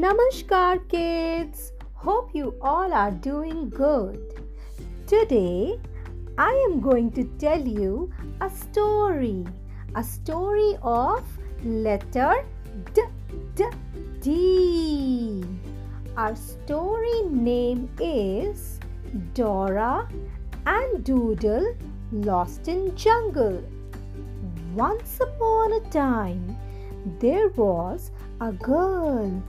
Namaskar, kids. Hope you all are doing good. Today, I am going to tell you a story. A story of letter D. D. D. Our story name is Dora and Doodle Lost in Jungle. Once upon a time, there was a girl,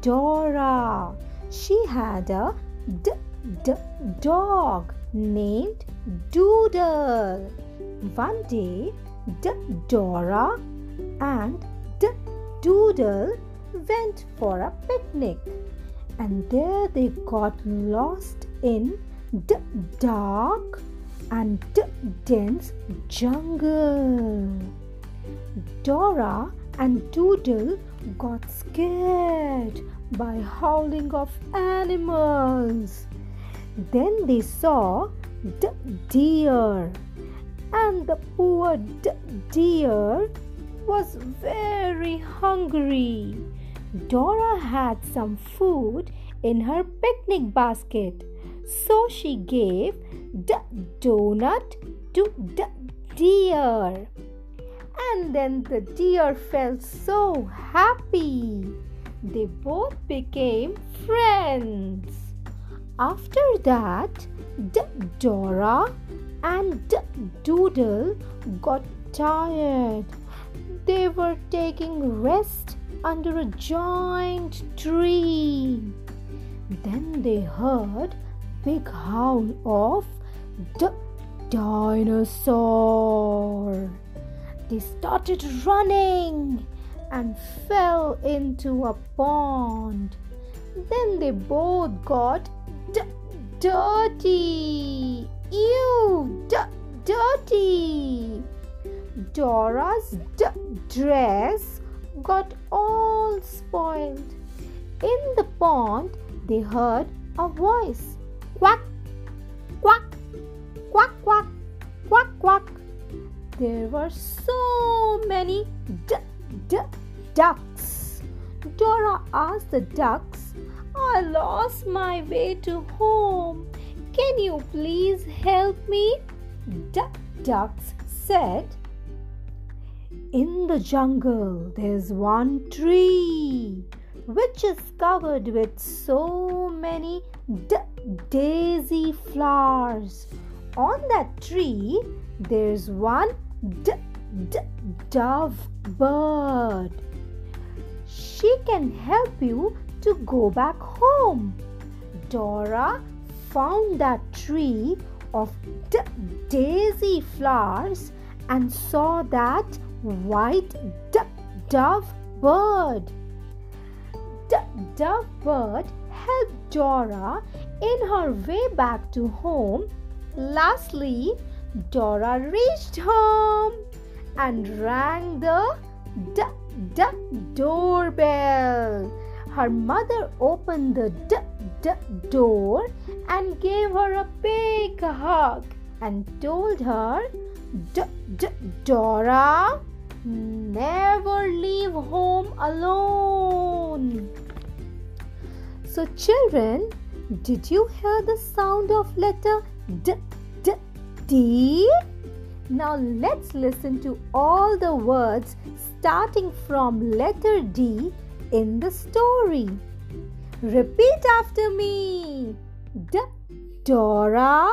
Dora. She had a D, D, dog named Doodle. One day, D, Dora and D, Doodle went for a picnic, and there they got lost in the dark and dense jungle. Dora and Doodle got scared by howling of animals. Then they saw the deer, and the poor deer was very hungry. Dora had some food in her picnic basket, so she gave the donut to the deer and then the deer felt so happy. They both became friends. After that, Dora and Doodle got tired. They were taking rest under a giant tree. Then they heard big howl of the dinosaur. They started running and fell into a pond. Then they both got d- dirty. Ew, d- dirty. Dora's d- dress got all spoiled. In the pond, they heard a voice quack, quack, quack, quack, quack, quack. There were so many d- d- ducks. Dora asked the ducks, I lost my way to home. Can you please help me? D- ducks said, In the jungle, there's one tree which is covered with so many d- daisy flowers. On that tree, there's one d- d- dove bird. She can help you to go back home. Dora found that tree of d- daisy flowers and saw that white d- dove bird. The dove bird helped Dora in her way back to home. Lastly, Dora reached home and rang the d- d- doorbell. Her mother opened the d- d- door and gave her a big hug and told her, d- d- Dora, never leave home alone. So, children, did you hear the sound of letter D? D? D? Now let's listen to all the words starting from letter D in the story. Repeat after me. D Dora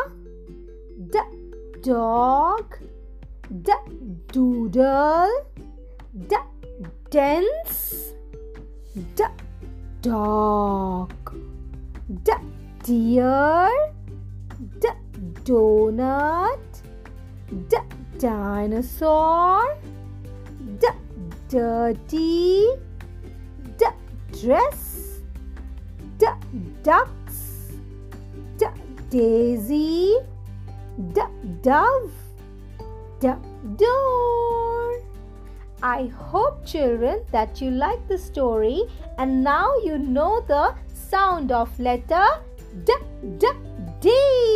D dog D doodle D dense D dog D deer donut D dinosaur D dirty D dress D ducks D daisy D dove D door. I hope children that you like the story and now you know the sound of letter D D D